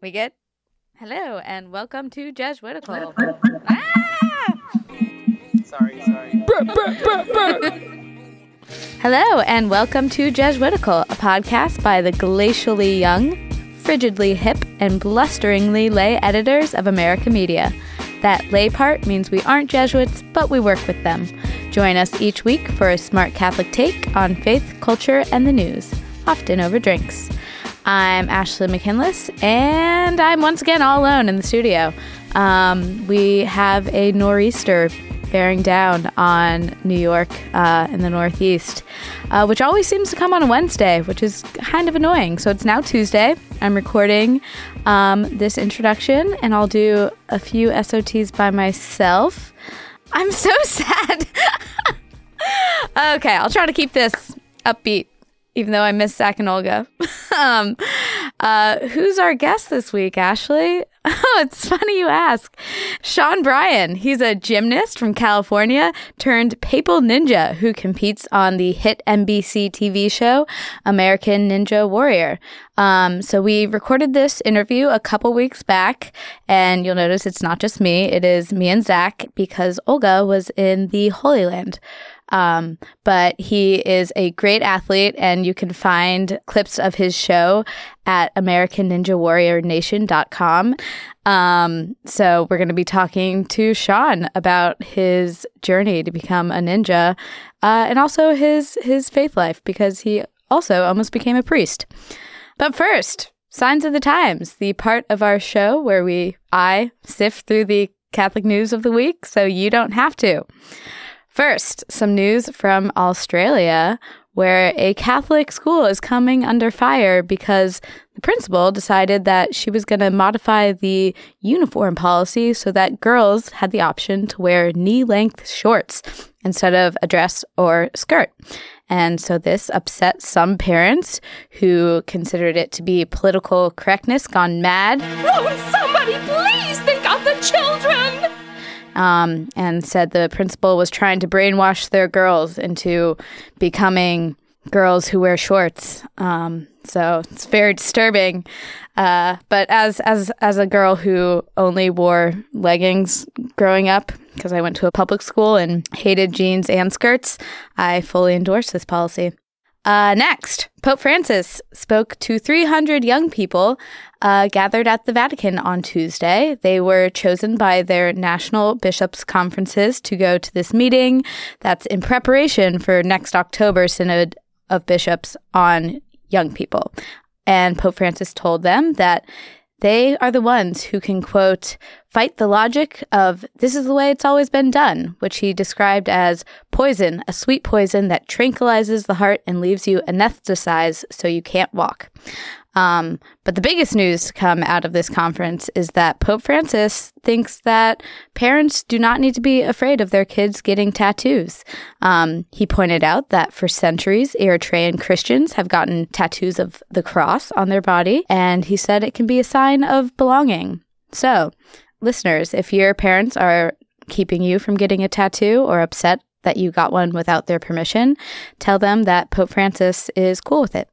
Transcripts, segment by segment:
We good? Hello and welcome to Jesuitical. ah! Sorry, sorry. Hello and welcome to Jesuitical, a podcast by the glacially young, frigidly hip, and blusteringly lay editors of America Media. That lay part means we aren't Jesuits, but we work with them. Join us each week for a smart Catholic take on faith, culture, and the news, often over drinks. I'm Ashley McKinless, and I'm once again all alone in the studio. Um, we have a nor'easter bearing down on New York uh, in the Northeast, uh, which always seems to come on a Wednesday, which is kind of annoying. So it's now Tuesday. I'm recording um, this introduction, and I'll do a few SOTs by myself. I'm so sad. okay, I'll try to keep this upbeat even though I miss Zac and Olga. um, uh, who's our guest this week, Ashley? Oh, it's funny you ask. Sean Bryan. He's a gymnast from California turned papal ninja who competes on the hit NBC TV show American Ninja Warrior. Um, so we recorded this interview a couple weeks back, and you'll notice it's not just me. It is me and Zac because Olga was in the Holy Land. Um, but he is a great athlete, and you can find clips of his show at AmericanNinjaWarriorNation.com. Um, so we're going to be talking to Sean about his journey to become a ninja, uh, and also his his faith life because he also almost became a priest. But first, signs of the times, the part of our show where we I sift through the Catholic news of the week, so you don't have to. First, some news from Australia where a Catholic school is coming under fire because the principal decided that she was going to modify the uniform policy so that girls had the option to wear knee length shorts instead of a dress or skirt. And so this upset some parents who considered it to be political correctness gone mad. Won't somebody please um, and said the principal was trying to brainwash their girls into becoming girls who wear shorts. Um, so it's very disturbing. Uh, but as as as a girl who only wore leggings growing up, because I went to a public school and hated jeans and skirts, I fully endorse this policy. Uh, next, Pope Francis spoke to 300 young people uh, gathered at the Vatican on Tuesday. They were chosen by their national bishops' conferences to go to this meeting that's in preparation for next October Synod of Bishops on young people. And Pope Francis told them that they are the ones who can, quote, fight the logic of this is the way it's always been done, which he described as poison, a sweet poison that tranquilizes the heart and leaves you anesthetized so you can't walk. Um, but the biggest news to come out of this conference is that Pope Francis thinks that parents do not need to be afraid of their kids getting tattoos. Um, he pointed out that for centuries, Eritrean Christians have gotten tattoos of the cross on their body, and he said it can be a sign of belonging. So, listeners, if your parents are keeping you from getting a tattoo or upset that you got one without their permission, tell them that Pope Francis is cool with it.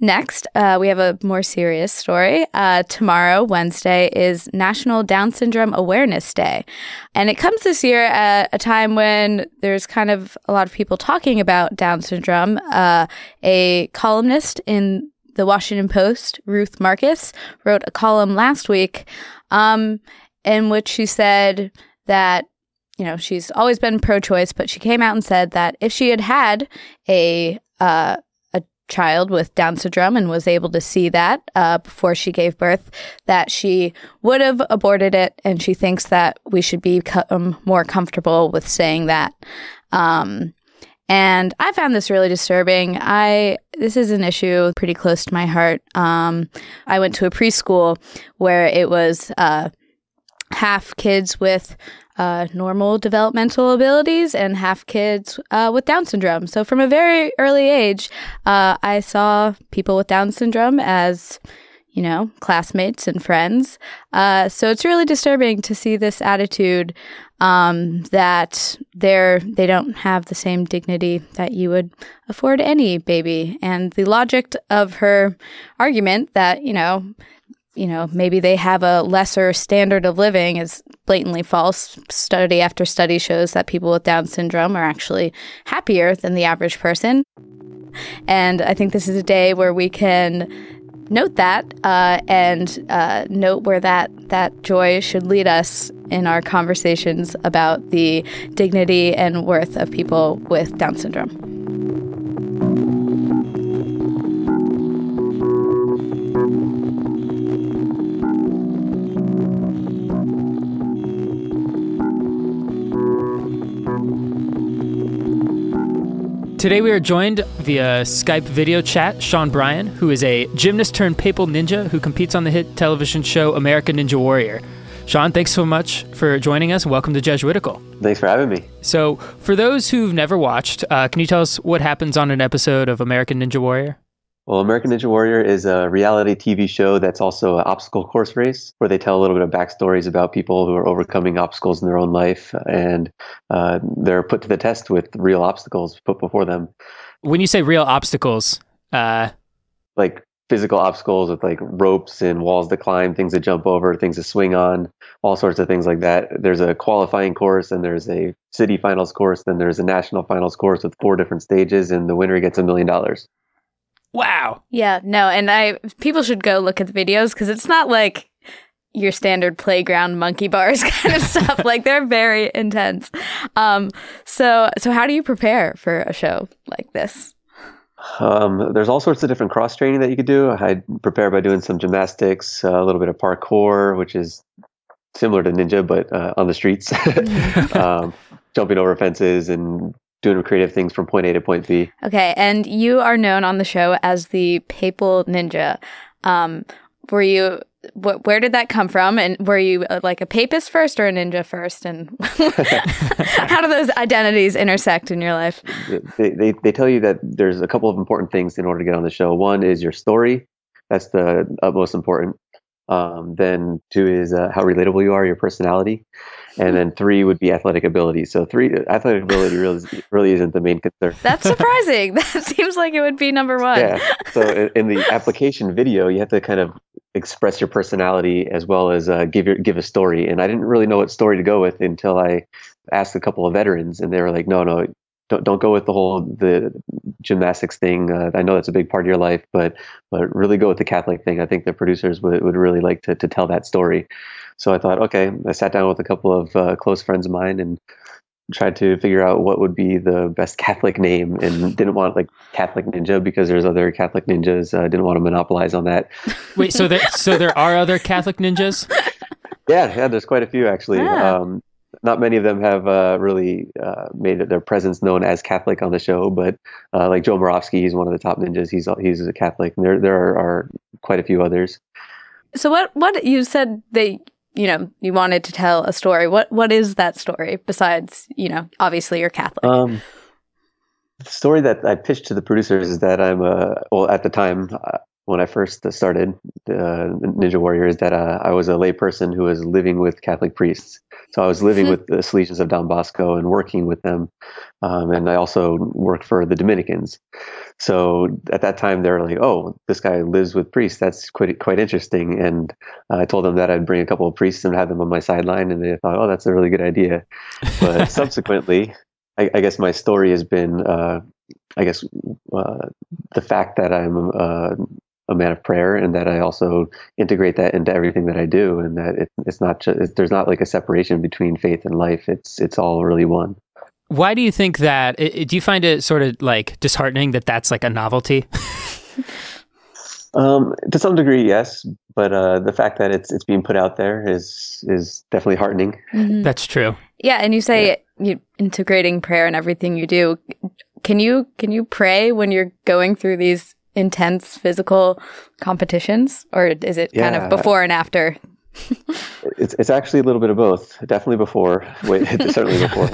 Next, uh, we have a more serious story. Uh, tomorrow, Wednesday, is National Down Syndrome Awareness Day. And it comes this year at a time when there's kind of a lot of people talking about Down syndrome. Uh, a columnist in the Washington Post, Ruth Marcus, wrote a column last week um, in which she said that you know she's always been pro-choice, but she came out and said that if she had had a uh, child with Down syndrome and was able to see that uh, before she gave birth, that she would have aborted it. And she thinks that we should become more comfortable with saying that. Um, and I found this really disturbing. I this is an issue pretty close to my heart. Um, I went to a preschool where it was uh, half kids with uh, normal developmental abilities and half kids uh, with Down syndrome. So from a very early age, uh, I saw people with Down syndrome as you know, classmates and friends. Uh, so it's really disturbing to see this attitude um, that they're they don't have the same dignity that you would afford any baby. And the logic of her argument that you know you know, maybe they have a lesser standard of living is blatantly false. Study after study shows that people with Down syndrome are actually happier than the average person. And I think this is a day where we can note that uh, and uh, note where that that joy should lead us in our conversations about the dignity and worth of people with Down syndrome. Today we are joined via Skype video chat, Sean Bryan, who is a gymnast turned papal ninja who competes on the hit television show American Ninja Warrior. Sean, thanks so much for joining us welcome to Jesuitical. Thanks for having me. So, for those who've never watched, uh, can you tell us what happens on an episode of American Ninja Warrior? Well, American Ninja Warrior is a reality TV show that's also an obstacle course race where they tell a little bit of backstories about people who are overcoming obstacles in their own life and uh, they're put to the test with real obstacles put before them. When you say real obstacles, uh... like physical obstacles with like ropes and walls to climb, things to jump over, things to swing on, all sorts of things like that. There's a qualifying course and there's a city finals course, then there's a national finals course with four different stages, and the winner gets a million dollars. Wow. Yeah, no, and I people should go look at the videos because it's not like your standard playground monkey bars kind of stuff. like they're very intense. Um, so so how do you prepare for a show like this? Um, there's all sorts of different cross training that you could do. I prepare by doing some gymnastics, uh, a little bit of parkour, which is similar to ninja but uh, on the streets, um, jumping over fences and doing creative things from point A to point B. Okay, and you are known on the show as the Papal Ninja. Um, were you? Wh- where did that come from? And were you uh, like a papist first or a ninja first? And how do those identities intersect in your life? They, they, they tell you that there's a couple of important things in order to get on the show. One is your story. That's the utmost important. Um, then two is uh, how relatable you are, your personality, and then three would be athletic ability. So three athletic ability really really isn't the main concern. That's surprising. that seems like it would be number one. Yeah. So in, in, the application video, you have to kind of express your personality as well as uh, give your give a story. And I didn't really know what story to go with until I asked a couple of veterans, and they were like, "No, no, don't don't go with the whole the gymnastics thing. Uh, I know that's a big part of your life, but but really go with the Catholic thing. I think the producers would, would really like to to tell that story. So I thought, okay, I sat down with a couple of uh, close friends of mine and tried to figure out what would be the best Catholic name, and didn't want like Catholic Ninja because there's other Catholic ninjas. I uh, didn't want to monopolize on that. Wait, so there so there are other Catholic ninjas? yeah, yeah, there's quite a few actually. Yeah. Um, not many of them have uh, really uh, made their presence known as Catholic on the show, but uh, like Joe Moravsky, he's one of the top ninjas. He's he's a Catholic, and there there are, are, quite a few others. So what what you said they you know you wanted to tell a story. What what is that story besides you know obviously you're Catholic? Um, the story that I pitched to the producers is that I'm a well at the time when I first started uh, Ninja Warrior is that uh, I was a layperson who was living with Catholic priests. So I was living hmm. with the Salesians of Don Bosco and working with them, um, and I also worked for the Dominicans. So at that time, they were like, "Oh, this guy lives with priests. That's quite quite interesting." And uh, I told them that I'd bring a couple of priests and have them on my sideline, and they thought, "Oh, that's a really good idea." But subsequently, I, I, guess my story has been, uh, I guess, uh, the fact that I'm uh, a man of prayer and that I also integrate that into everything that I do and that it, it's not just there's not like a separation between faith and life. It's it's all really one. Why do you think that do you find it sort of like disheartening that that's like a novelty? Um, to some degree yes but uh, the fact that it's it's being put out there is is definitely heartening. Mm-hmm. that's true. Yeah and you say yeah. you integrating prayer in everything you do. Can you can you pray when you're going through these intense physical competitions, or is it yeah. kind of before and after? it's it's actually a little bit of both. Definitely before. Wait, certainly before.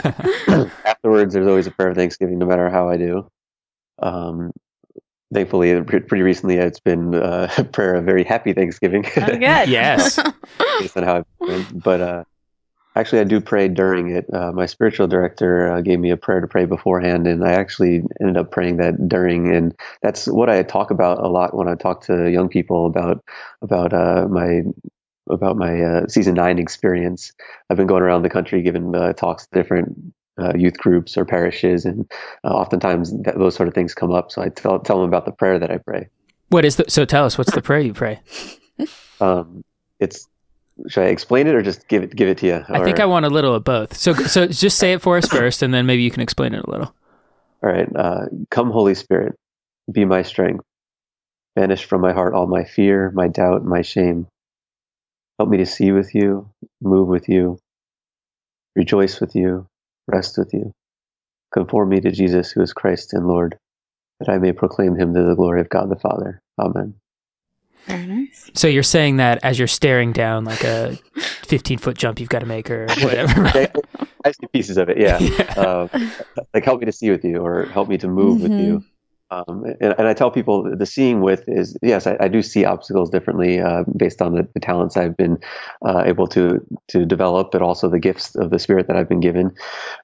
Afterwards, there's always a prayer of Thanksgiving, no matter how I do. Um, thankfully, pretty recently, it's been uh, a prayer of very happy Thanksgiving. Oh, good. yes. Based on how I've been, but uh, Actually, I do pray during it. Uh, my spiritual director uh, gave me a prayer to pray beforehand, and I actually ended up praying that during. And that's what I talk about a lot when I talk to young people about about uh, my about my uh, season nine experience. I've been going around the country giving uh, talks to different uh, youth groups or parishes, and oftentimes that, those sort of things come up. So I tell tell them about the prayer that I pray. What is the? So tell us, what's the prayer you pray? Um, it's should I explain it or just give it give it to you? I think I want a little of both. So so just say it for us first, and then maybe you can explain it a little. All right. Uh, Come, Holy Spirit, be my strength. Banish from my heart all my fear, my doubt, my shame. Help me to see with you, move with you, rejoice with you, rest with you. Conform me to Jesus, who is Christ and Lord, that I may proclaim him to the glory of God the Father. Amen. Very nice. So you're saying that as you're staring down like a 15 foot jump you've got to make or whatever. I see pieces of it, yeah. yeah. Um, like help me to see with you or help me to move mm-hmm. with you. Um, and, and, I tell people the seeing with is yes, I, I do see obstacles differently uh, based on the, the, talents I've been uh, able to to develop, but also the gifts of the Spirit that I've been given.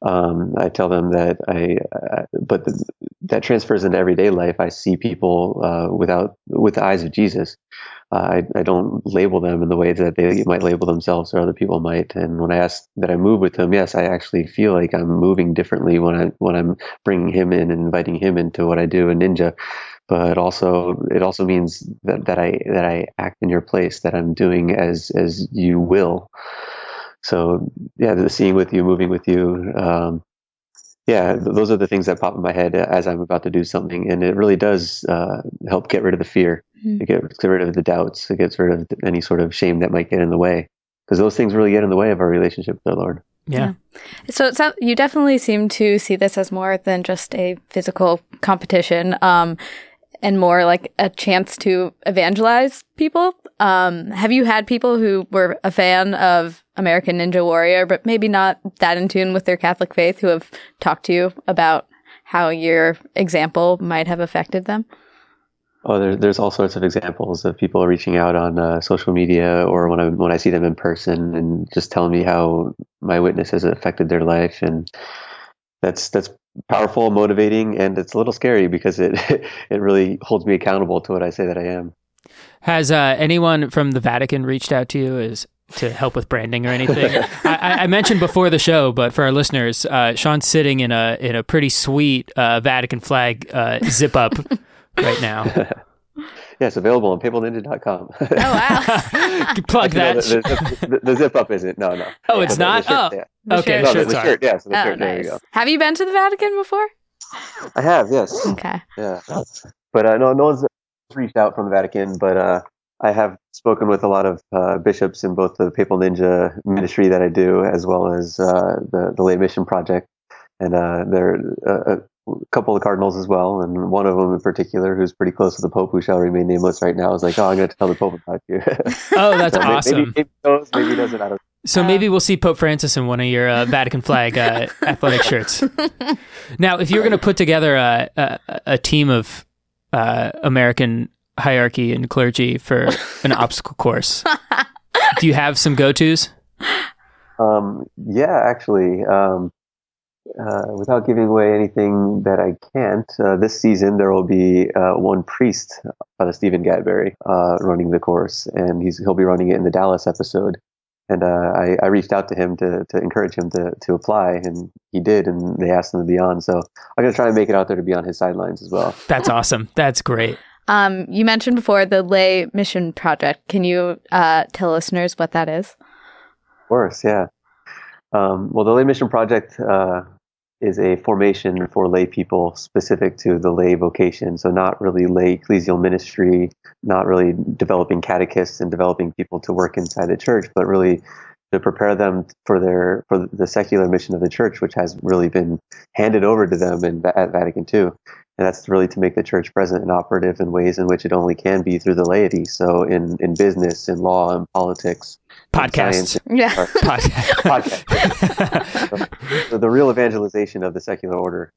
Um, I tell them that I, uh, but the, that transfers into everyday life. I see people uh, without with the eyes of Jesus. I, I don't label them in the way that they might label themselves or other people might. And when I ask that I move with them, yes, I actually feel like I'm moving differently when I when I'm bringing him in and inviting him into what I do in Ninja. But also, it also means that, that I that I act in your place, that I'm doing as as you will. So yeah, the seeing with you, moving with you. Um, yeah, those are the things that pop in my head as I'm about to do something, and it really does uh, help get rid of the fear. Mm-hmm. It gets rid of the doubts. It gets rid of any sort of shame that might get in the way, because those things really get in the way of our relationship with the Lord. Yeah. yeah. So it sounds, you definitely seem to see this as more than just a physical competition, um, and more like a chance to evangelize people. Um, have you had people who were a fan of American Ninja Warrior, but maybe not that in tune with their Catholic faith, who have talked to you about how your example might have affected them? Oh, there, there's all sorts of examples of people reaching out on uh, social media or when I when I see them in person and just telling me how my witness has affected their life, and that's that's powerful, motivating, and it's a little scary because it it really holds me accountable to what I say that I am. Has uh, anyone from the Vatican reached out to you as to help with branding or anything? I, I, mentioned before the show, but for our listeners, uh, Sean's sitting in a in a pretty sweet uh, Vatican flag uh, zip up right now. Yeah, it's available on papalninja.com. oh, wow. Plug that. No, the, the, the, the, zip up isn't. No, no. Oh, it's not? Shirt, oh. Yeah. Okay, no, shirt, the shirt, yeah. So the oh, shirt, nice. there you go. Have you been to the Vatican before? I have, yes. Okay. Yeah. But uh, no, no one's reached out from the Vatican, but uh, I have spoken with a lot of uh, bishops in both the Papal Ninja ministry that I do, as well as uh, the, the Lay Mission Project. And uh, there, uh, a couple of cardinals as well, and one of them in particular, who's pretty close to the Pope, who shall remain nameless right now, is like, "Oh, I'm going to tell the Pope about you." oh, that's so awesome. Maybe, maybe, knows, maybe doesn't. I don't. So maybe we'll see Pope Francis in one of your uh, Vatican flag uh, athletic shirts. Now, if you're going to put together a, a, a team of uh, American hierarchy and clergy for an obstacle course, do you have some go tos? Um, yeah, actually. Um, uh, without giving away anything that I can't, uh, this season there will be uh, one priest, Father Stephen Gadberry, uh, running the course, and he's he'll be running it in the Dallas episode. And uh, I, I, reached out to him to, to encourage him to, to apply, and he did, and they asked him to be on. So I'm going to try and make it out there to be on his sidelines as well. That's awesome. That's great. Um, you mentioned before the Lay Mission Project. Can you uh, tell listeners what that is? Of course, yeah. Um, well, the Lay Mission Project uh, is a formation for lay people specific to the lay vocation. So, not really lay ecclesial ministry, not really developing catechists and developing people to work inside the church, but really to prepare them for their for the secular mission of the church, which has really been handed over to them in, at Vatican II and that's really to make the church present and operative in ways in which it only can be through the laity. So in in business, in law, in politics, podcasts, yeah, podcast. podcast. so, the real evangelization of the secular order.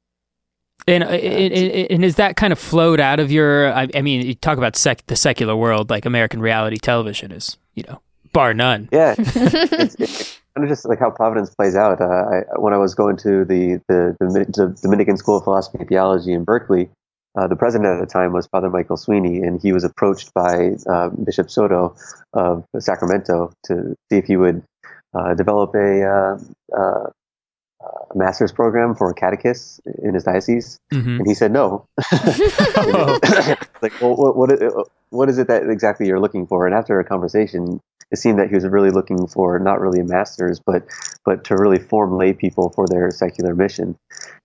And, uh, and, and is that kind of flowed out of your? I, I mean, you talk about sec, the secular world, like American reality television is, you know, bar none. Yeah, it's, it's, kind of just like how Providence plays out. Uh, I, when I was going to the, the, the Dominican School of Philosophy and Theology in Berkeley, uh, the president at the time was Father Michael Sweeney, and he was approached by uh, Bishop Soto of Sacramento to see if he would uh, develop a, uh, uh, a, master's program for catechists in his diocese, mm-hmm. and he said no. like, well, what, what, what is it that exactly you're looking for? And after a conversation, it seemed that he was really looking for not really a master's, but but to really form lay people for their secular mission.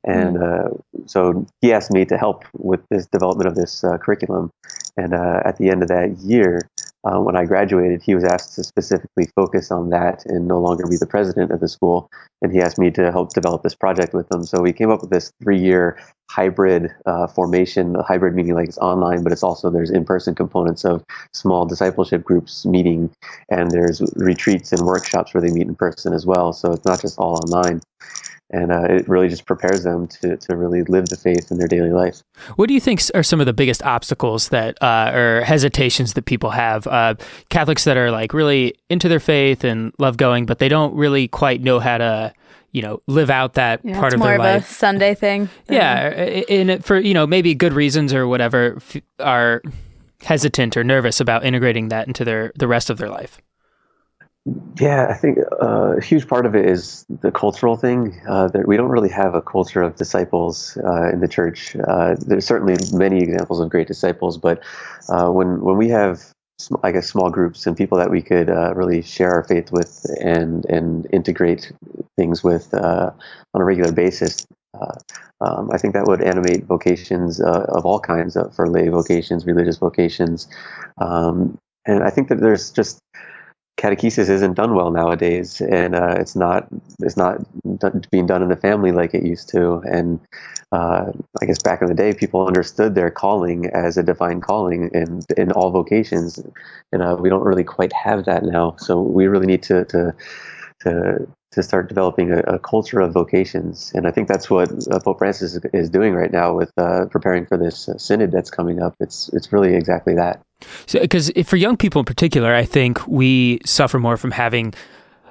And mm. uh, so he asked me to help with this development of this uh, curriculum. And uh, at the end of that year, uh, when I graduated, he was asked to specifically focus on that and no longer be the president of the school. And he asked me to help develop this project with him. So we came up with this three-year hybrid uh, formation. A hybrid meaning like it's online, but it's also there's in-person components of small discipleship groups meeting, and there's retreats and workshops where they meet in person as well. So it's not just all online and uh, it really just prepares them to, to really live the faith in their daily life. What do you think are some of the biggest obstacles that uh, or hesitations that people have? Uh, Catholics that are like really into their faith and love going, but they don't really quite know how to you know live out that yeah, part of their life. More of a Sunday thing. Yeah, in for you know maybe good reasons or whatever are hesitant or nervous about integrating that into their the rest of their life. Yeah, I think uh, a huge part of it is the cultural thing. Uh, that we don't really have a culture of disciples uh, in the church. Uh, there's certainly many examples of great disciples, but uh, when when we have, I guess, small groups and people that we could uh, really share our faith with and and integrate things with on a regular basis, um, I think that would animate vocations of all kinds for lay vocations, religious vocations, um, and I think that there's just catechesis isn't done well nowadays, and uh, it's not it's not done, being done in the family like it used to. And uh, I guess back in the day, people understood their calling as a divine calling in in all vocations, and uh, we don't really quite have that now. So we really need to to to to start developing a, a, culture of vocations. And I think that's what uh, Pope Francis is, is, doing right now with uh, preparing for this uh, synod that's coming up. It's it's really exactly that. Because so, for young people in particular, I think we suffer more from having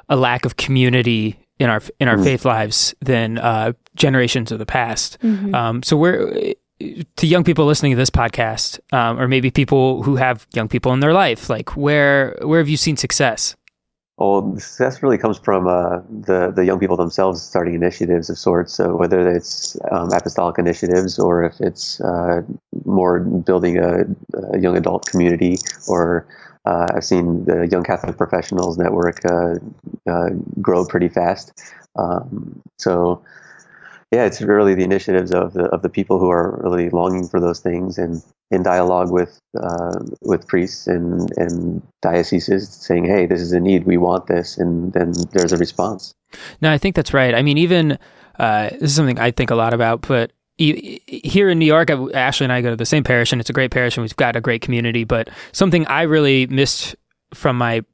a lack of community in our in our mm. faith lives than uh, generations of the past. Mm-hmm. Um, so we're to young people listening to this podcast, um, or maybe people who have young people in their life, like where where have you seen success? Well, success really comes from uh, the the young people themselves starting initiatives of sorts. So whether it's um, apostolic initiatives or if it's uh, more building a, a, young adult community, or uh, I've seen the Young Catholic Professionals Network uh, uh, grow pretty fast. Um, so yeah, it's really the initiatives of the of the people who are really longing for those things and in dialogue with uh, with priests and and dioceses, saying, "Hey, this is a need. We want this," and then there's a response. No, I think that's right. I mean, even uh, this is something I think a lot about, but here in New York, Ashley and I go to the same parish, and it's a great parish, and we've got a great community. But something I really missed from my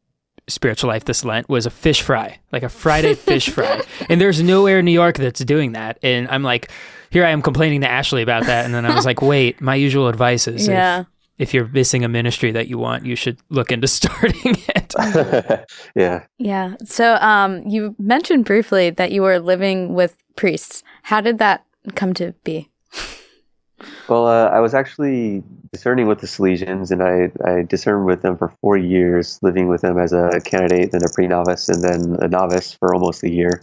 spiritual life this Lent was a fish fry, like a Friday fish fry. And there's nowhere in New York that's doing that. And I'm like, here I am complaining to Ashley about that. And then I was like, wait, my usual advice is yeah. if, if you're missing a ministry that you want, you should look into starting it. yeah. Yeah. So um, you mentioned briefly that you were living with priests. How did that come to be? Well, uh, I was actually discerning with the Salesians, and I, I discerned with them for four years, living with them as a candidate, then a pre novice, and then a novice for almost a year.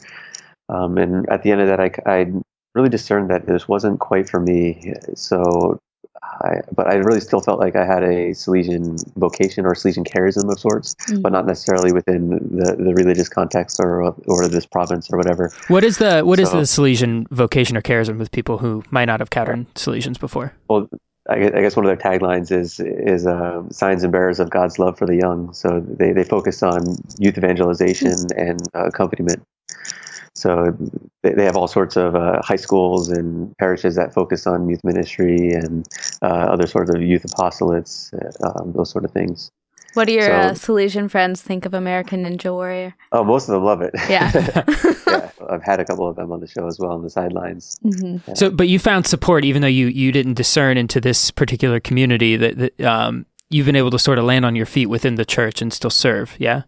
Um, and at the end of that, I, I really discerned that this wasn't quite for me. So I, but I really still felt like I had a Salesian vocation or Salesian charism of sorts, mm-hmm. but not necessarily within the, the religious context or or this province or whatever. What is the what so, is the Salesian vocation or charism with people who might not have encountered Salesians before? Well, I guess one of their taglines is is uh, signs and bearers of God's love for the young. So they, they focus on youth evangelization and uh, accompaniment. So they, they have all sorts of uh, high schools and parishes that focus on youth ministry and uh, other sorts of youth apostolates, uh, um, those sort of things. What do your so, uh, Salesian friends think of American Ninja Warrior? Oh, most of them love it. Yeah. yeah. I've had a couple of them on the show as well on the sidelines. Mm-hmm. Yeah. So, but you found support even though you, you didn't discern into this particular community that, that um, you've been able to sort of land on your feet within the church and still serve. Yeah.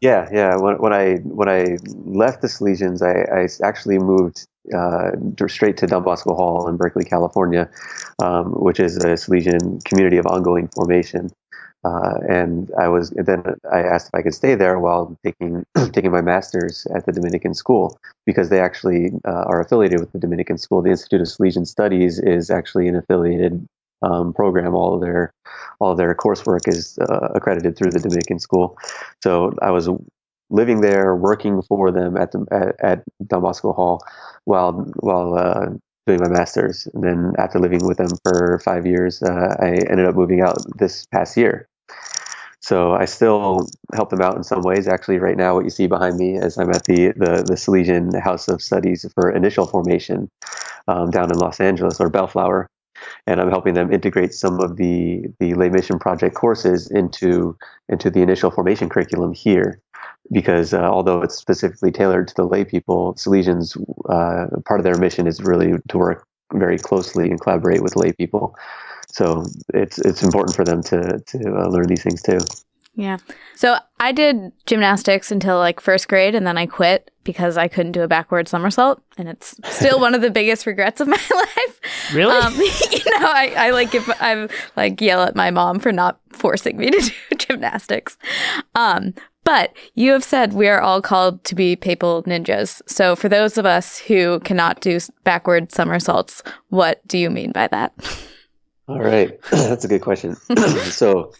Yeah, yeah. When, when I when I left the Salesians, I, I actually moved uh, straight to Don Bosco Hall in Berkeley, California, um, which is a Salesian community of ongoing formation. Uh, and I was then I asked if I could stay there while taking taking my master's at the Dominican school because they actually uh, are affiliated with the Dominican school. The Institute of Salesian Studies is actually an affiliated um, program. All of their all of their coursework is uh, accredited through the Dominican school. So I was living there, working for them at the at, at Don Bosco Hall while while uh, doing my master's. And then after living with them for five years, uh, I ended up moving out this past year. So I still help them out in some ways. Actually, right now, what you see behind me is I'm at the the, the Salesian House of Studies for Initial Formation um, down in Los Angeles or Bellflower, and I'm helping them integrate some of the the lay mission project courses into into the initial formation curriculum here because uh, although it's specifically tailored to the lay people salesians uh, part of their mission is really to work very closely and collaborate with lay people so it's it's important for them to to uh, learn these things too yeah. So I did gymnastics until like first grade and then I quit because I couldn't do a backward somersault. And it's still one of the biggest regrets of my life. Really? Um, you know, I, I like if I'm like yell at my mom for not forcing me to do gymnastics. Um, but you have said we are all called to be papal ninjas. So for those of us who cannot do backward somersaults, what do you mean by that? All right. That's a good question. so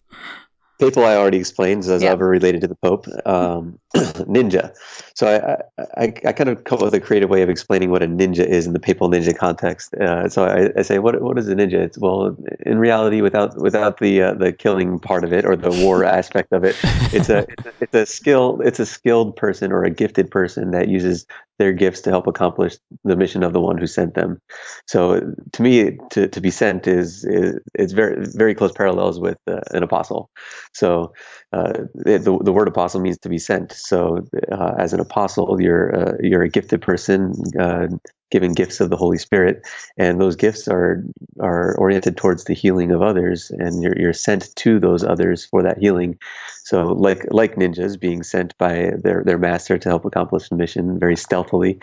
Papal, I already explained, as ever related to the Pope. Um, ninja. So I, I, I, kind of come up with a creative way of explaining what a ninja is in the papal ninja context. Uh, so I, I, say, what what is a ninja? It's well, in reality, without without the uh, the killing part of it or the war aspect of it, it's a, it's a it's a skill. It's a skilled person or a gifted person that uses their gifts to help accomplish the mission of the one who sent them. So to me, to, to be sent is, is it's very very close parallels with uh, an apostle. So uh, the the word apostle means to be sent. So uh, as an apostle, you're uh, you're a gifted person uh, given gifts of the Holy Spirit, and those gifts are are oriented towards the healing of others, and you're you're sent to those others for that healing. So, like like ninjas being sent by their their master to help accomplish the mission very stealthily,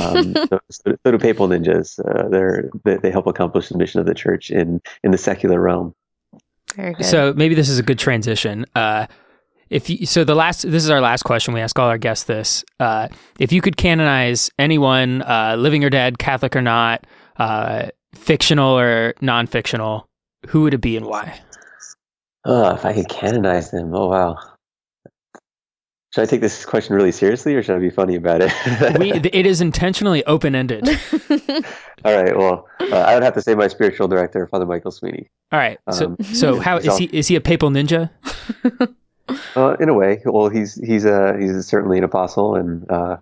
um, so, so, do papal ninjas. Uh, they're they, they help accomplish the mission of the church in in the secular realm. Very good. So maybe this is a good transition. Uh, if you, so, the last this is our last question. We ask all our guests this: uh, if you could canonize anyone, uh, living or dead, Catholic or not, uh, fictional or non-fictional, who would it be and why? Oh, if I could canonize them, oh wow. Should I take this question really seriously, or should I be funny about it? we, it is intentionally open-ended. all right. Well, uh, I would have to say my spiritual director, Father Michael Sweeney. All right. So, um, so how is he? Is he a papal ninja? Uh, in a way, well, he's he's a he's certainly an apostle, and uh,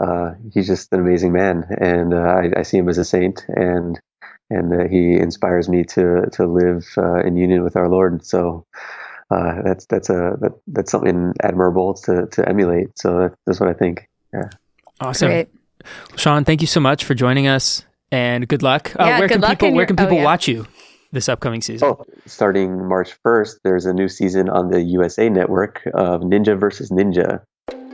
uh, he's just an amazing man, and uh, I, I, see him as a saint, and and uh, he inspires me to to live uh, in union with our Lord. So that's that's a that, that's something admirable to to emulate. So that's what I think. Yeah. Awesome, Great. Sean. Thank you so much for joining us, and good luck. Yeah, where good can luck people where can people oh, yeah. watch you? This upcoming season? Oh, starting March 1st, there's a new season on the USA Network of Ninja versus Ninja.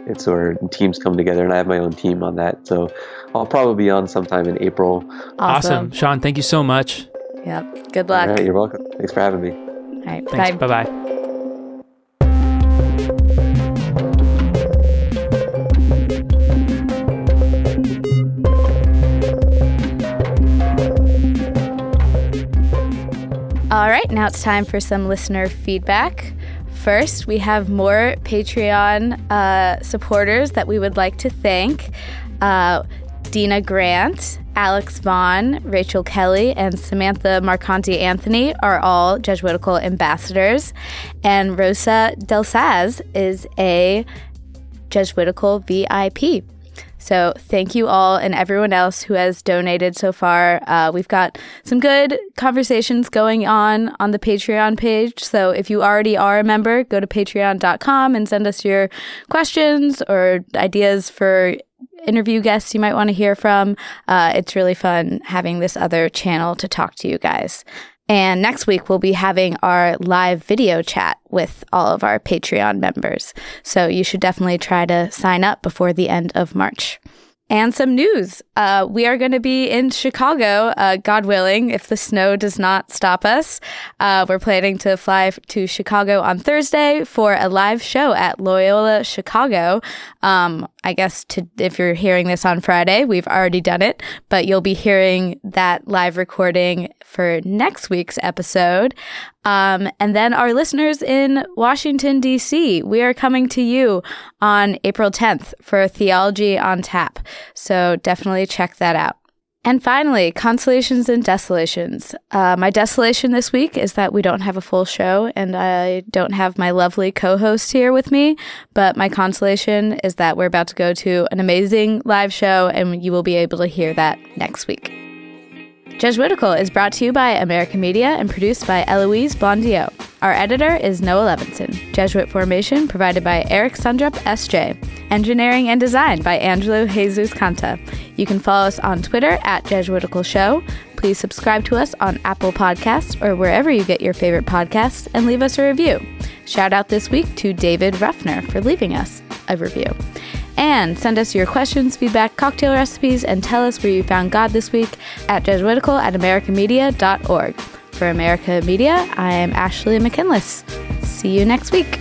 It's where teams come together, and I have my own team on that. So I'll probably be on sometime in April. Awesome. awesome. Sean, thank you so much. Yep. Good luck. you're welcome. Thanks for having me. All right. Thanks. Bye bye. All right, now it's time for some listener feedback. First, we have more Patreon uh, supporters that we would like to thank uh, Dina Grant, Alex Vaughn, Rachel Kelly, and Samantha Marconti Anthony are all Jesuitical ambassadors. And Rosa Del Saz is a Jesuitical VIP. So thank you all and everyone else who has donated so far. Uh, we've got some good conversations going on on the Patreon page. So if you already are a member, go to patreon.com and send us your questions or ideas for interview guests you might want to hear from. Uh, it's really fun having this other channel to talk to you guys. And next week, we'll be having our live video chat with all of our Patreon members. So you should definitely try to sign up before the end of March. And some news. Uh, we are going to be in Chicago, uh, God willing, if the snow does not stop us. Uh, we're planning to fly to Chicago on Thursday for a live show at Loyola Chicago. Um, I guess to, if you're hearing this on Friday, we've already done it, but you'll be hearing that live recording for next week's episode. Um, and then our listeners in Washington, D.C., we are coming to you on April 10th for Theology on Tap. So definitely check that out. And finally, consolations and desolations. Uh, my desolation this week is that we don't have a full show and I don't have my lovely co host here with me. But my consolation is that we're about to go to an amazing live show and you will be able to hear that next week. Jesuitical is brought to you by American Media and produced by Eloise Blondiau. Our editor is Noah Levinson. Jesuit formation provided by Eric Sundrup, SJ. Engineering and design by Angelo Jesus Canta. You can follow us on Twitter at Jesuitical Show. Please subscribe to us on Apple Podcasts or wherever you get your favorite podcasts and leave us a review. Shout out this week to David Ruffner for leaving us a review. And send us your questions, feedback, cocktail recipes, and tell us where you found God this week at Jesuitical at AmericanMedia.org. For America Media, I am Ashley McKinless. See you next week.